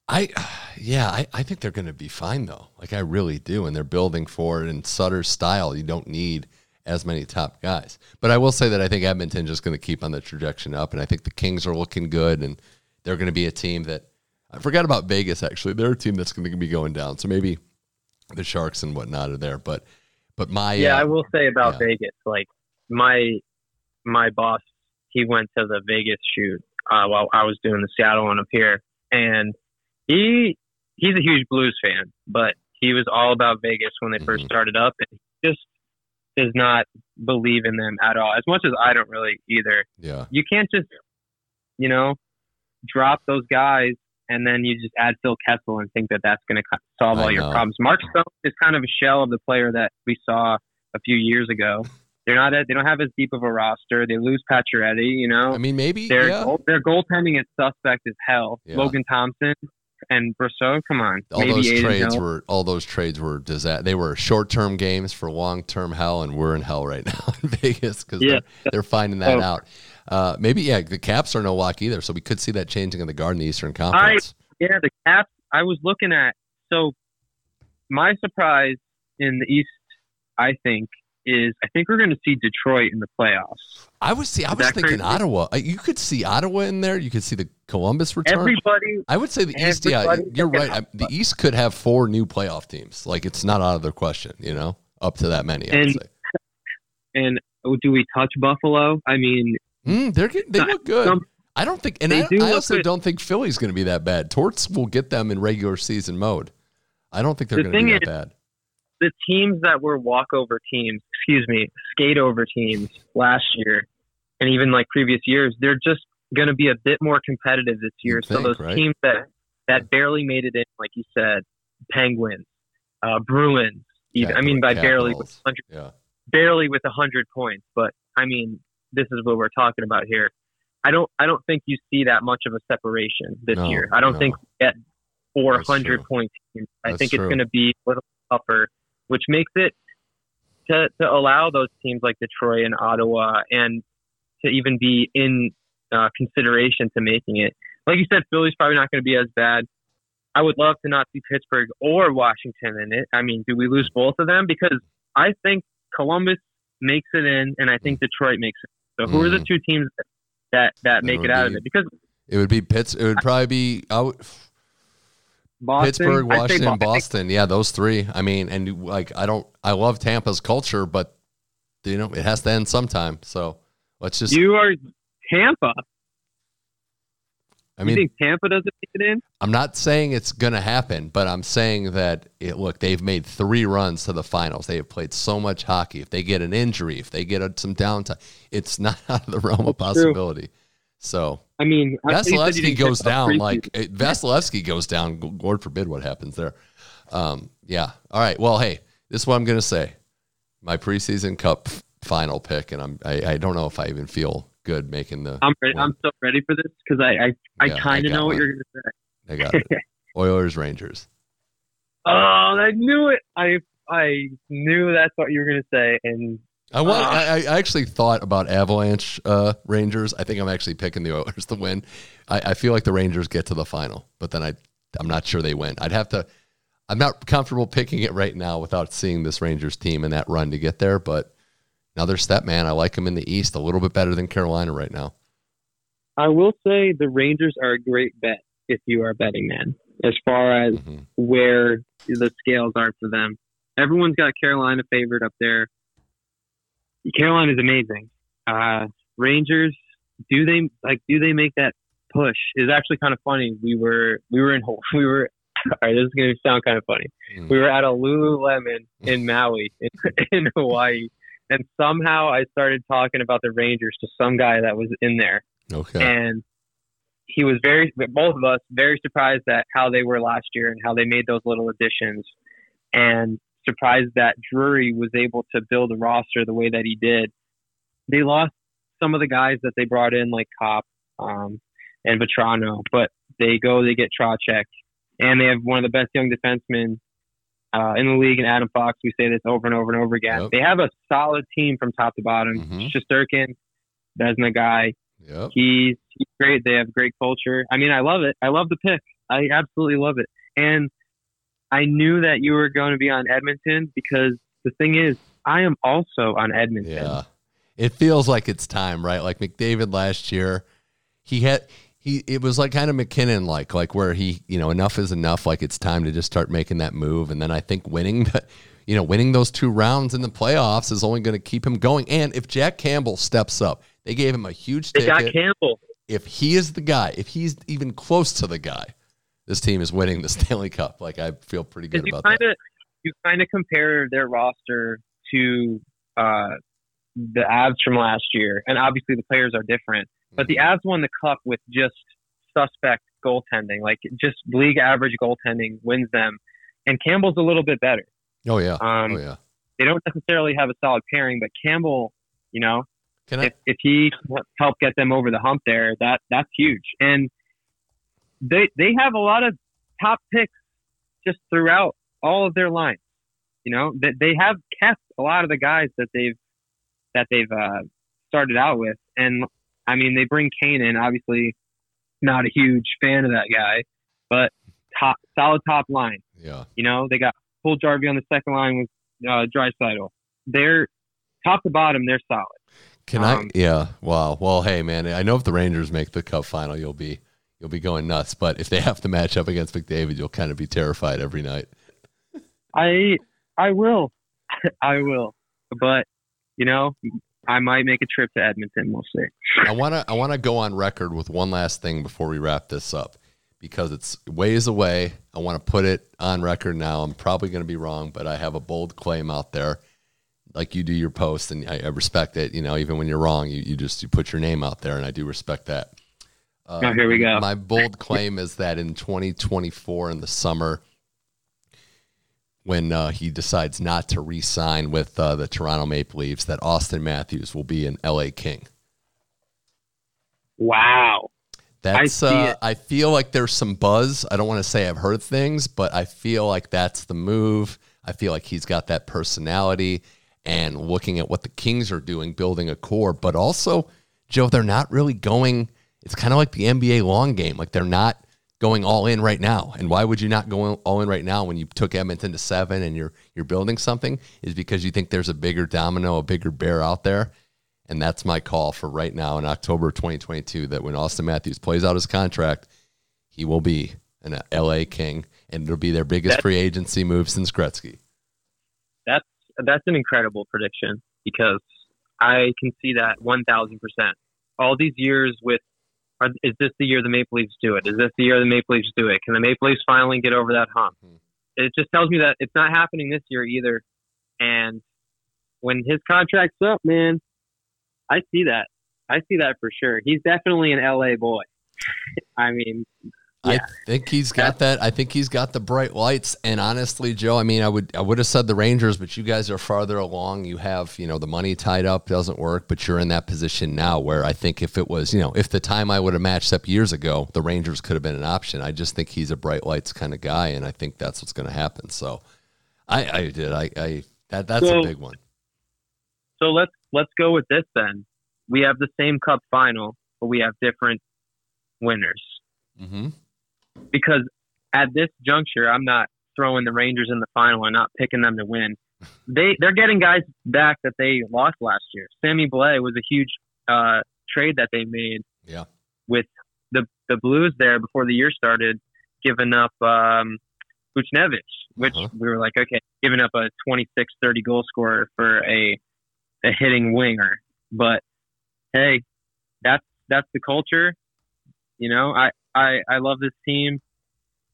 Speaker 1: I, yeah, I, I think they're going to be fine though. Like I really do, and they're building for it in Sutter's style. You don't need as many top guys, but I will say that I think Edmonton just going to keep on the trajectory up, and I think the Kings are looking good, and they're going to be a team that I forgot about Vegas. Actually, they're a team that's going to be going down. So maybe the Sharks and whatnot are there, but but my
Speaker 2: Yeah,
Speaker 1: uh,
Speaker 2: I will say about
Speaker 1: yeah.
Speaker 2: Vegas, like my my boss, he went to the Vegas shoot uh, while I was doing the Seattle one up here, and he he's a huge Blues fan, but he was all about Vegas when they first
Speaker 1: Mhm.
Speaker 2: started up, and he just does not believe in them at all. As much as I don't really either.
Speaker 1: yeah,
Speaker 2: You can't just you know drop those guys and then you just add Phil Kessel and think that that's going to solve all your problems. Mark Stone is kind of a shell of the player that we saw a few years ago. They're not. They don't have as deep of a roster. They lose Pacioretty. You know,
Speaker 1: I mean maybe
Speaker 2: their
Speaker 1: yeah.
Speaker 2: goal, their goaltending is suspect as hell.
Speaker 1: Yeah.
Speaker 2: Logan Thompson and Brossoit. Come on,
Speaker 1: all those
Speaker 2: Adin
Speaker 1: trades
Speaker 2: Hill.
Speaker 1: were all those trades were disa- they were short-term games for long-term hell and we're in hell right now in Vegas cuz
Speaker 2: Yeah.
Speaker 1: they're, they're finding that
Speaker 2: Oh.
Speaker 1: out. Uh, maybe yeah, the Caps are no lock either, so we could see that changing in the Garden the Eastern Conference.
Speaker 2: Yeah, the Caps. I was looking at. So my surprise in the East, I think, is I think we're going to see Detroit in the playoffs.
Speaker 1: I, was see I was thinking
Speaker 2: crazy?
Speaker 1: Ottawa. Uh, You could see Ottawa in there, you could see the Columbus return.
Speaker 2: Everybody
Speaker 1: I would say the East yeah, you're right. I, the East could have four new playoff teams. Like it's not out of the question, you know, up to that many, I would
Speaker 2: And-
Speaker 1: say.
Speaker 2: and do we touch Buffalo? I mean,
Speaker 1: Mm, they're getting, they look good.
Speaker 2: some-
Speaker 1: I don't think, and I,
Speaker 2: do
Speaker 1: I also
Speaker 2: good.
Speaker 1: don't think Philly's going to be that bad. Torts will get them in regular season mode. I don't think they're
Speaker 2: The
Speaker 1: going to be that
Speaker 2: is-
Speaker 1: bad.
Speaker 2: the teams that were walkover teams, excuse me, skate over teams last year, and even like previous years, they're just going to be a bit more competitive this year.
Speaker 1: You'd
Speaker 2: so those
Speaker 1: right?
Speaker 2: teams that that barely made it in, like you said, Penguins, uh, Bruins. Even, I mean, by barely with 100
Speaker 1: Yeah.
Speaker 2: barely with a hundred points, but I mean, this is what we're talking about here. I don't, I don't think you see that much of a separation this
Speaker 1: No,
Speaker 2: year. I don't
Speaker 1: no.
Speaker 2: think we get four
Speaker 1: That's
Speaker 2: point teams. I
Speaker 1: That's
Speaker 2: think it's going to be a little tougher, which makes it to to allow those teams like Detroit and Ottawa and to even be in uh, consideration to making it. Like you said, Philly's probably not going to be as bad. I would love to not see Pittsburgh or Washington in it. I mean, do we lose both of them? Because I think Columbus makes it in, and I think Detroit makes it. So who are the
Speaker 1: Mm.
Speaker 2: two teams that that, that make it out
Speaker 1: be
Speaker 2: of it? Because
Speaker 1: It would be Pitts. It would probably be out.
Speaker 2: Boston,
Speaker 1: Pittsburgh, Washington,
Speaker 2: Bo- I think
Speaker 1: Boston. Yeah, those three. I mean, and like I don't, I love Tampa's culture, but you know, it has to end sometime. So let's just.
Speaker 2: You are Tampa.
Speaker 1: I
Speaker 2: you
Speaker 1: mean,
Speaker 2: think Tampa doesn't make it in?
Speaker 1: I'm not saying it's going to happen, but I'm saying that it, look, they've made three runs to the finals. They have played so much hockey. If they get an injury, if they get a, some downtime, it's not out of the realm of
Speaker 2: That's true.
Speaker 1: possibility. So
Speaker 2: I mean, you said Vasilevskiy
Speaker 1: goes down like Vasilevskiy goes down. Lord forbid what happens there. Um, yeah. All right. Well, hey, this is what I'm going to say. My preseason cup final pick, and I'm I, I don't know if I even feel good making the.
Speaker 2: I'm ready, I'm so ready for this because I I, I
Speaker 1: Yeah,
Speaker 2: kind of know what you're gonna say.
Speaker 1: I got it. Oilers Rangers.
Speaker 2: Oh, I knew it. I I knew that's what you were gonna say, and
Speaker 1: I want.
Speaker 2: Ah.
Speaker 1: I, I actually thought about Avalanche uh, Rangers. I think I'm actually picking the Oilers to win. I, I feel like the Rangers get to the final, but then I I'm not sure they win. I'd have to. I'm not comfortable picking it right now without seeing this Rangers team and that run to get there. But another step, man. I like them in the East a little bit better than Carolina right now.
Speaker 2: I will say the Rangers are a great bet if you are a betting man, as far as
Speaker 1: Mhm.
Speaker 2: where the scales are for them. Everyone's got Carolina favored up there. Carolina is amazing. Uh, Rangers, do they like? Do they make that push? Is actually kind of funny. We were we were in we were. All right, this is going to sound kind of funny.
Speaker 1: Mm.
Speaker 2: We were at a Lululemon in Maui, in, in Hawaii, and somehow I started talking about the Rangers to some guy that was in there,
Speaker 1: Okay.
Speaker 2: and he was very both of us very surprised at how they were last year and how they made those little additions and surprised that Drury was able to build a roster the way that he did. They lost some of the guys that they brought in like Copp. Um, and Vatrano, but they go, they get Trocheck, and they have one of the best young defensemen uh, in the league, and Adam Fox. We say this over and over and over again.
Speaker 1: Yep.
Speaker 2: They have a solid team from top to bottom.
Speaker 1: Mhm.
Speaker 2: Shesterkin, Vezina guy,
Speaker 1: Yep.
Speaker 2: he's, he's great. They have great culture. I mean, I love it. I love the pick. I absolutely love it. And I knew that you were going to be on Edmonton because the thing is, I am also on Edmonton.
Speaker 1: Yeah. It feels like it's time, right? Like McDavid last year, he had he it was like kind of MacKinnon like like where he, you know, enough is enough, like it's time to just start making that move and then I think winning the you know, winning those two rounds in the playoffs is only going to keep him going. And if Jack Campbell steps up, they gave him a huge
Speaker 2: They got
Speaker 1: ticket.
Speaker 2: Campbell.
Speaker 1: if he is the guy, if he's even close to the guy, this team is winning the Stanley Cup. Like I feel pretty good about
Speaker 2: kind
Speaker 1: that.
Speaker 2: you kind of compare their roster to uh, the Avs from last year, and obviously the players are different. But the. Avs won the cup with just suspect goaltending, like just league average goaltending wins them. And Campbell's a little bit better.
Speaker 1: Oh yeah.
Speaker 2: Um,
Speaker 1: oh yeah.
Speaker 2: They don't necessarily have a solid pairing, but Campbell, you know,
Speaker 1: I
Speaker 2: if if he help get them over the hump there, that that's huge. And they they have a lot of top picks just throughout all of their lines. You know, that they have kept a lot of the guys that they've that they've uh, started out with, and I mean they bring Kane in. Obviously, not a huge fan of that guy, but top solid top line.
Speaker 1: yeah.
Speaker 2: You know, they got Puljujarvi on the second line with uh, Draisaitl. They're top to bottom. They're solid.
Speaker 1: Can I?
Speaker 2: Um,
Speaker 1: Yeah. Wow. Well, hey, man. I know if the Rangers make the Cup final, you'll be you'll be going nuts. But if they have to match up against McDavid, you'll kind of be terrified every night.
Speaker 2: I I will, I will, but you know, I might make a trip to Edmonton. We'll see.
Speaker 1: I wanna I wanna go on record with one last thing before we wrap this up because it's ways away. I want to put it on record now. I'm probably going to be wrong, but I have a bold claim out there. Like you do your post, and I, I respect it. You know, even when you're wrong, you, you just you put your name out there, and I do respect that. Uh,
Speaker 2: Oh, here we go.
Speaker 1: My bold claim is that in 2024 in the summer, when uh, he decides not to re-sign with uh, the Toronto Maple Leafs, that Auston Matthews will be an LA King.
Speaker 2: Wow.
Speaker 1: That's
Speaker 2: see
Speaker 1: uh. I feel like there's some buzz. I don't want to say I've heard things, but I feel like that's the move. I feel like he's got that personality and looking at what the Kings are doing, building a core, but also, Joe, they're not really going it's kind of like the NBA long game. Like they're not going all in right now. And why would you not go all in right now when you took Edmonton to 7 and you're you're building something is because you think there's a bigger domino, a bigger bear out there. And that's my call for right now in October 2022 that when Auston Matthews plays out his contract, he will be an LA King and it'll be their biggest
Speaker 2: That-
Speaker 1: free agency move since Gretzky.
Speaker 2: That's that's an incredible prediction because I can see that one thousand percent. All these years with, are, is this the year the Maple Leafs do it? Is this the year the Maple Leafs do it? Can the Maple Leafs finally get over that hump?
Speaker 1: Mhm.
Speaker 2: It just tells me that it's not happening this year either. And when his contract's up, man, I see that. I see that for sure. He's definitely an LA boy. I mean,
Speaker 1: I think he's got that. I think he's got the bright lights. And honestly, Joe, I mean, I would I would have said the Rangers, but you guys are farther along. You have, you know, the money tied up doesn't work, but you're in that position now where I think if it was, you know, if the time I would have matched up years ago, the Rangers could have been an option. I just think he's a bright lights kind of guy, and I think that's what's going to happen. So, I, I did. I, I that that's
Speaker 2: So-
Speaker 1: a big one.
Speaker 2: So let's let's go with this then. We have the same cup final, but we have different winners.
Speaker 1: Mm-hmm.
Speaker 2: Because at this juncture, I'm not throwing the Rangers in the final and not picking them to win. They they're getting guys back that they lost last year. Sammy Blais was a huge uh, trade that they made
Speaker 1: Yeah.
Speaker 2: with the the Blues there before the year started, giving up um, Buchnevich, which
Speaker 1: Uh-huh.
Speaker 2: we were like, okay, giving up a 26-30 goal scorer for a a hitting winger. But hey, that's that's the culture. You know, I, I I love this team.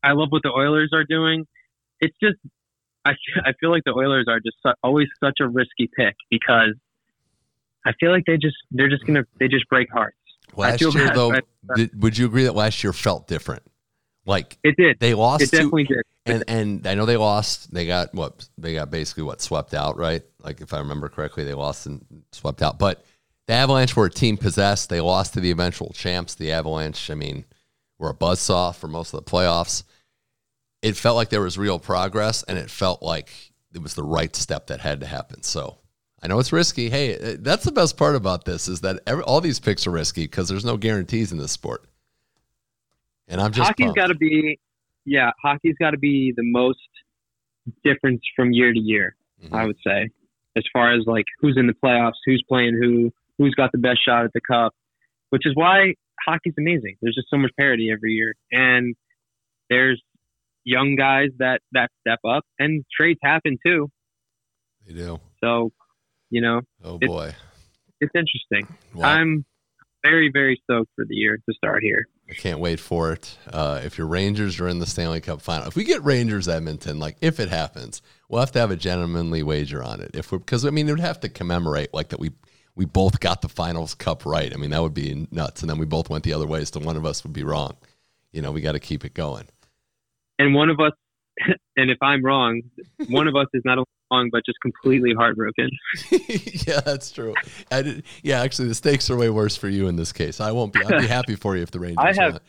Speaker 2: I love what the Oilers are doing. It's just I I feel like the Oilers are just su- always such a risky pick because I feel like they just they're just gonna they just break hearts.
Speaker 1: Last year,
Speaker 2: bad,
Speaker 1: though, did, would you agree that last year felt different? Like
Speaker 2: It did.
Speaker 1: they lost
Speaker 2: It
Speaker 1: to
Speaker 2: definitely did.
Speaker 1: and and I know they lost. They got what they got basically what swept out, right? Like if I remember correctly, they lost and swept out. But the Avalanche were a team possessed. They lost to the eventual champs. The Avalanche, I mean, were a buzzsaw for most of the playoffs. It felt like there was real progress, and it felt like it was the right step that had to happen. So I know it's risky. Hey, uh, that's the best part about this is that every, all these picks are risky because there's no guarantees in this sport. And I'm just
Speaker 2: hockey's got to be, yeah, hockey's got to be the most difference from year to year. Mm-hmm. I would say, as far as like who's in the playoffs, who's playing who, who's got the best shot at the cup, which is why hockey's amazing. There's just so much parity every year, and there's young guys that that step up, and trades happen too.
Speaker 1: They do.
Speaker 2: So, you know.
Speaker 1: Oh boy.
Speaker 2: It's, it's interesting. Wow. I'm very very stoked for the year to start here.
Speaker 1: I can't wait for it. Uh, if your Rangers are in the Stanley Cup final, if we get Rangers Edmonton, like if it happens, we'll have to have a gentlemanly wager on it. If we're because I mean it would have to commemorate like that we we both got the finals cup right. I mean that would be nuts, and then we both went the other way, so one of us would be wrong. You know, we got to keep it going.
Speaker 2: And one of us, and if I'm wrong, one of us is not wrong, but just completely heartbroken.
Speaker 1: yeah, that's true. Did, yeah, actually, the stakes are way worse for you in this case. I won't be. I'll be happy for you if the Rangers.
Speaker 2: I have.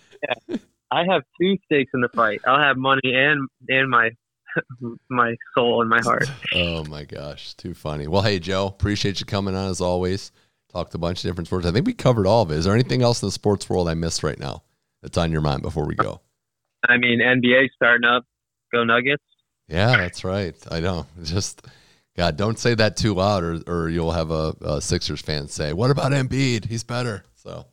Speaker 2: Yeah, I have two stakes in the fight. I'll have money and and my my soul and my heart.
Speaker 1: oh my gosh, too funny. Well, hey Joe, appreciate you coming on as always. Talked a bunch of different sports. I think we covered all of it. Is there anything else in the sports world I missed right now that's on your mind before we go?
Speaker 2: I mean, NBA starting up. Go Nuggets.
Speaker 1: Yeah, that's right. I know. Just God, don't say that too loud, or or you'll have a, a Sixers fan say, "What about Embiid? He's better." So,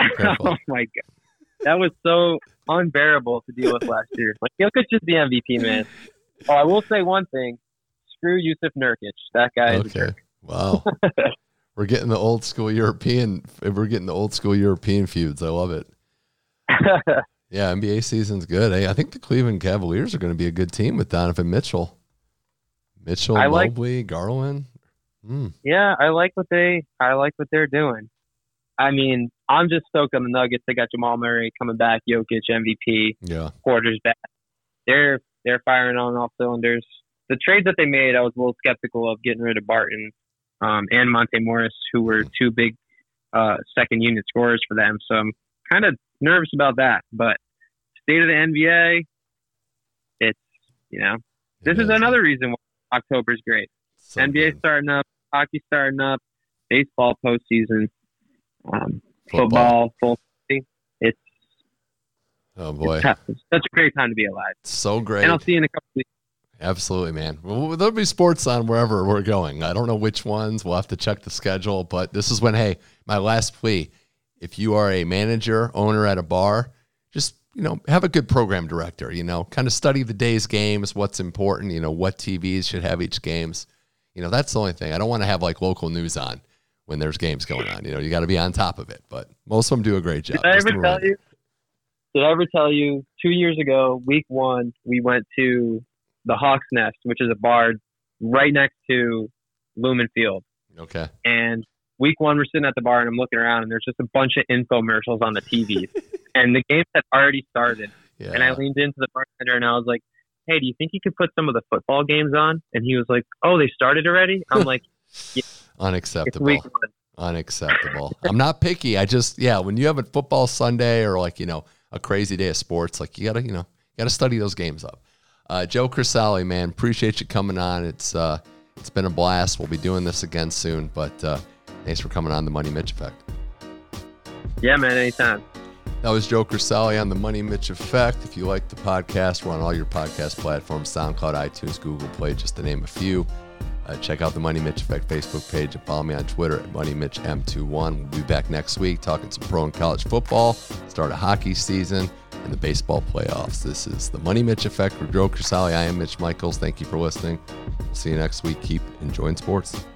Speaker 2: oh my god, that was so unbearable to deal with last year. Like Jokic is the MVP, man. Oh, I will say one thing: screw Jusuf Nurkic. That guy is okay.
Speaker 1: Wow. we're getting the old school European. We're getting the old school European feuds. I love it. yeah, NBA season's good. Hey, I think the Cleveland Cavaliers are going to be a good team with Donovan Mitchell. Mitchell, I Mobley, like, Garland.
Speaker 2: Mm. Yeah, I like what they. I like what they're doing. I mean, I'm just stoked on the Nuggets. They got Jamal Murray coming back, Jokic MVP.
Speaker 1: Yeah,
Speaker 2: Porter's back. They're they're firing on all cylinders. The trades that they made, I was a little skeptical of getting rid of Barton um, and Monte Morris, who were two big uh, second unit scorers for them. So I'm kind of nervous about that. But state of the NBA, it's you know this is another reason why October is great. So NBA good. starting up, hockey starting up, baseball postseason, um, football. football full.
Speaker 1: Oh boy,
Speaker 2: such a great time to be alive.
Speaker 1: So great,
Speaker 2: and I'll see you in a couple weeks.
Speaker 1: Absolutely, man. Well, there'll be sports on wherever we're going. I don't know which ones. We'll have to check the schedule. But this is when, hey, my last plea if you are a manager, owner at a bar, just you know, have a good program director, you know, kind of study the day's games, what's important, you know, what TVs should have each games. You know, that's the only thing. I don't want to have like local news on when there's games going on. You know, you got to be on top of it. But most of them do a great job.
Speaker 2: Did I ever tell you? Did I ever tell you two years ago, week one, we went to the Hawks Nest, which is a bar right next to Lumen Field.
Speaker 1: Okay.
Speaker 2: And week one, we're sitting at the bar and I'm looking around and there's just a bunch of infomercials on the TVs. and the game had already started. Yeah. And I leaned into the bartender and I was like, hey, do you think you could put some of the football games on? And he was like, oh, they started already? I'm like,
Speaker 1: yeah. Unacceptable. Unacceptable. I'm not picky. I just, yeah, when you have a football Sunday or like, you know, a crazy day of sports, like you got to, you know, you got to study those games up. Uh, Joe Crisali, man, appreciate you coming on. It's, uh, it's been a blast. We'll be doing this again soon, but, uh, Thanks for coming on the Money Mitch Effect.
Speaker 2: Yeah, man, anytime.
Speaker 1: That was Joe Crisali on the Money Mitch Effect. If you like the podcast, we're on all your podcast platforms SoundCloud, iTunes, Google Play, just to name a few. Uh, check out the Money Mitch Effect Facebook page and follow me on Twitter at MoneyMitchM21. We'll be back next week talking some pro and college football, start a hockey season, and the baseball playoffs. This is the Money Mitch Effect with Joe Crisali. I am Mitch Michaels. Thank you for listening. see you next week. Keep enjoying sports.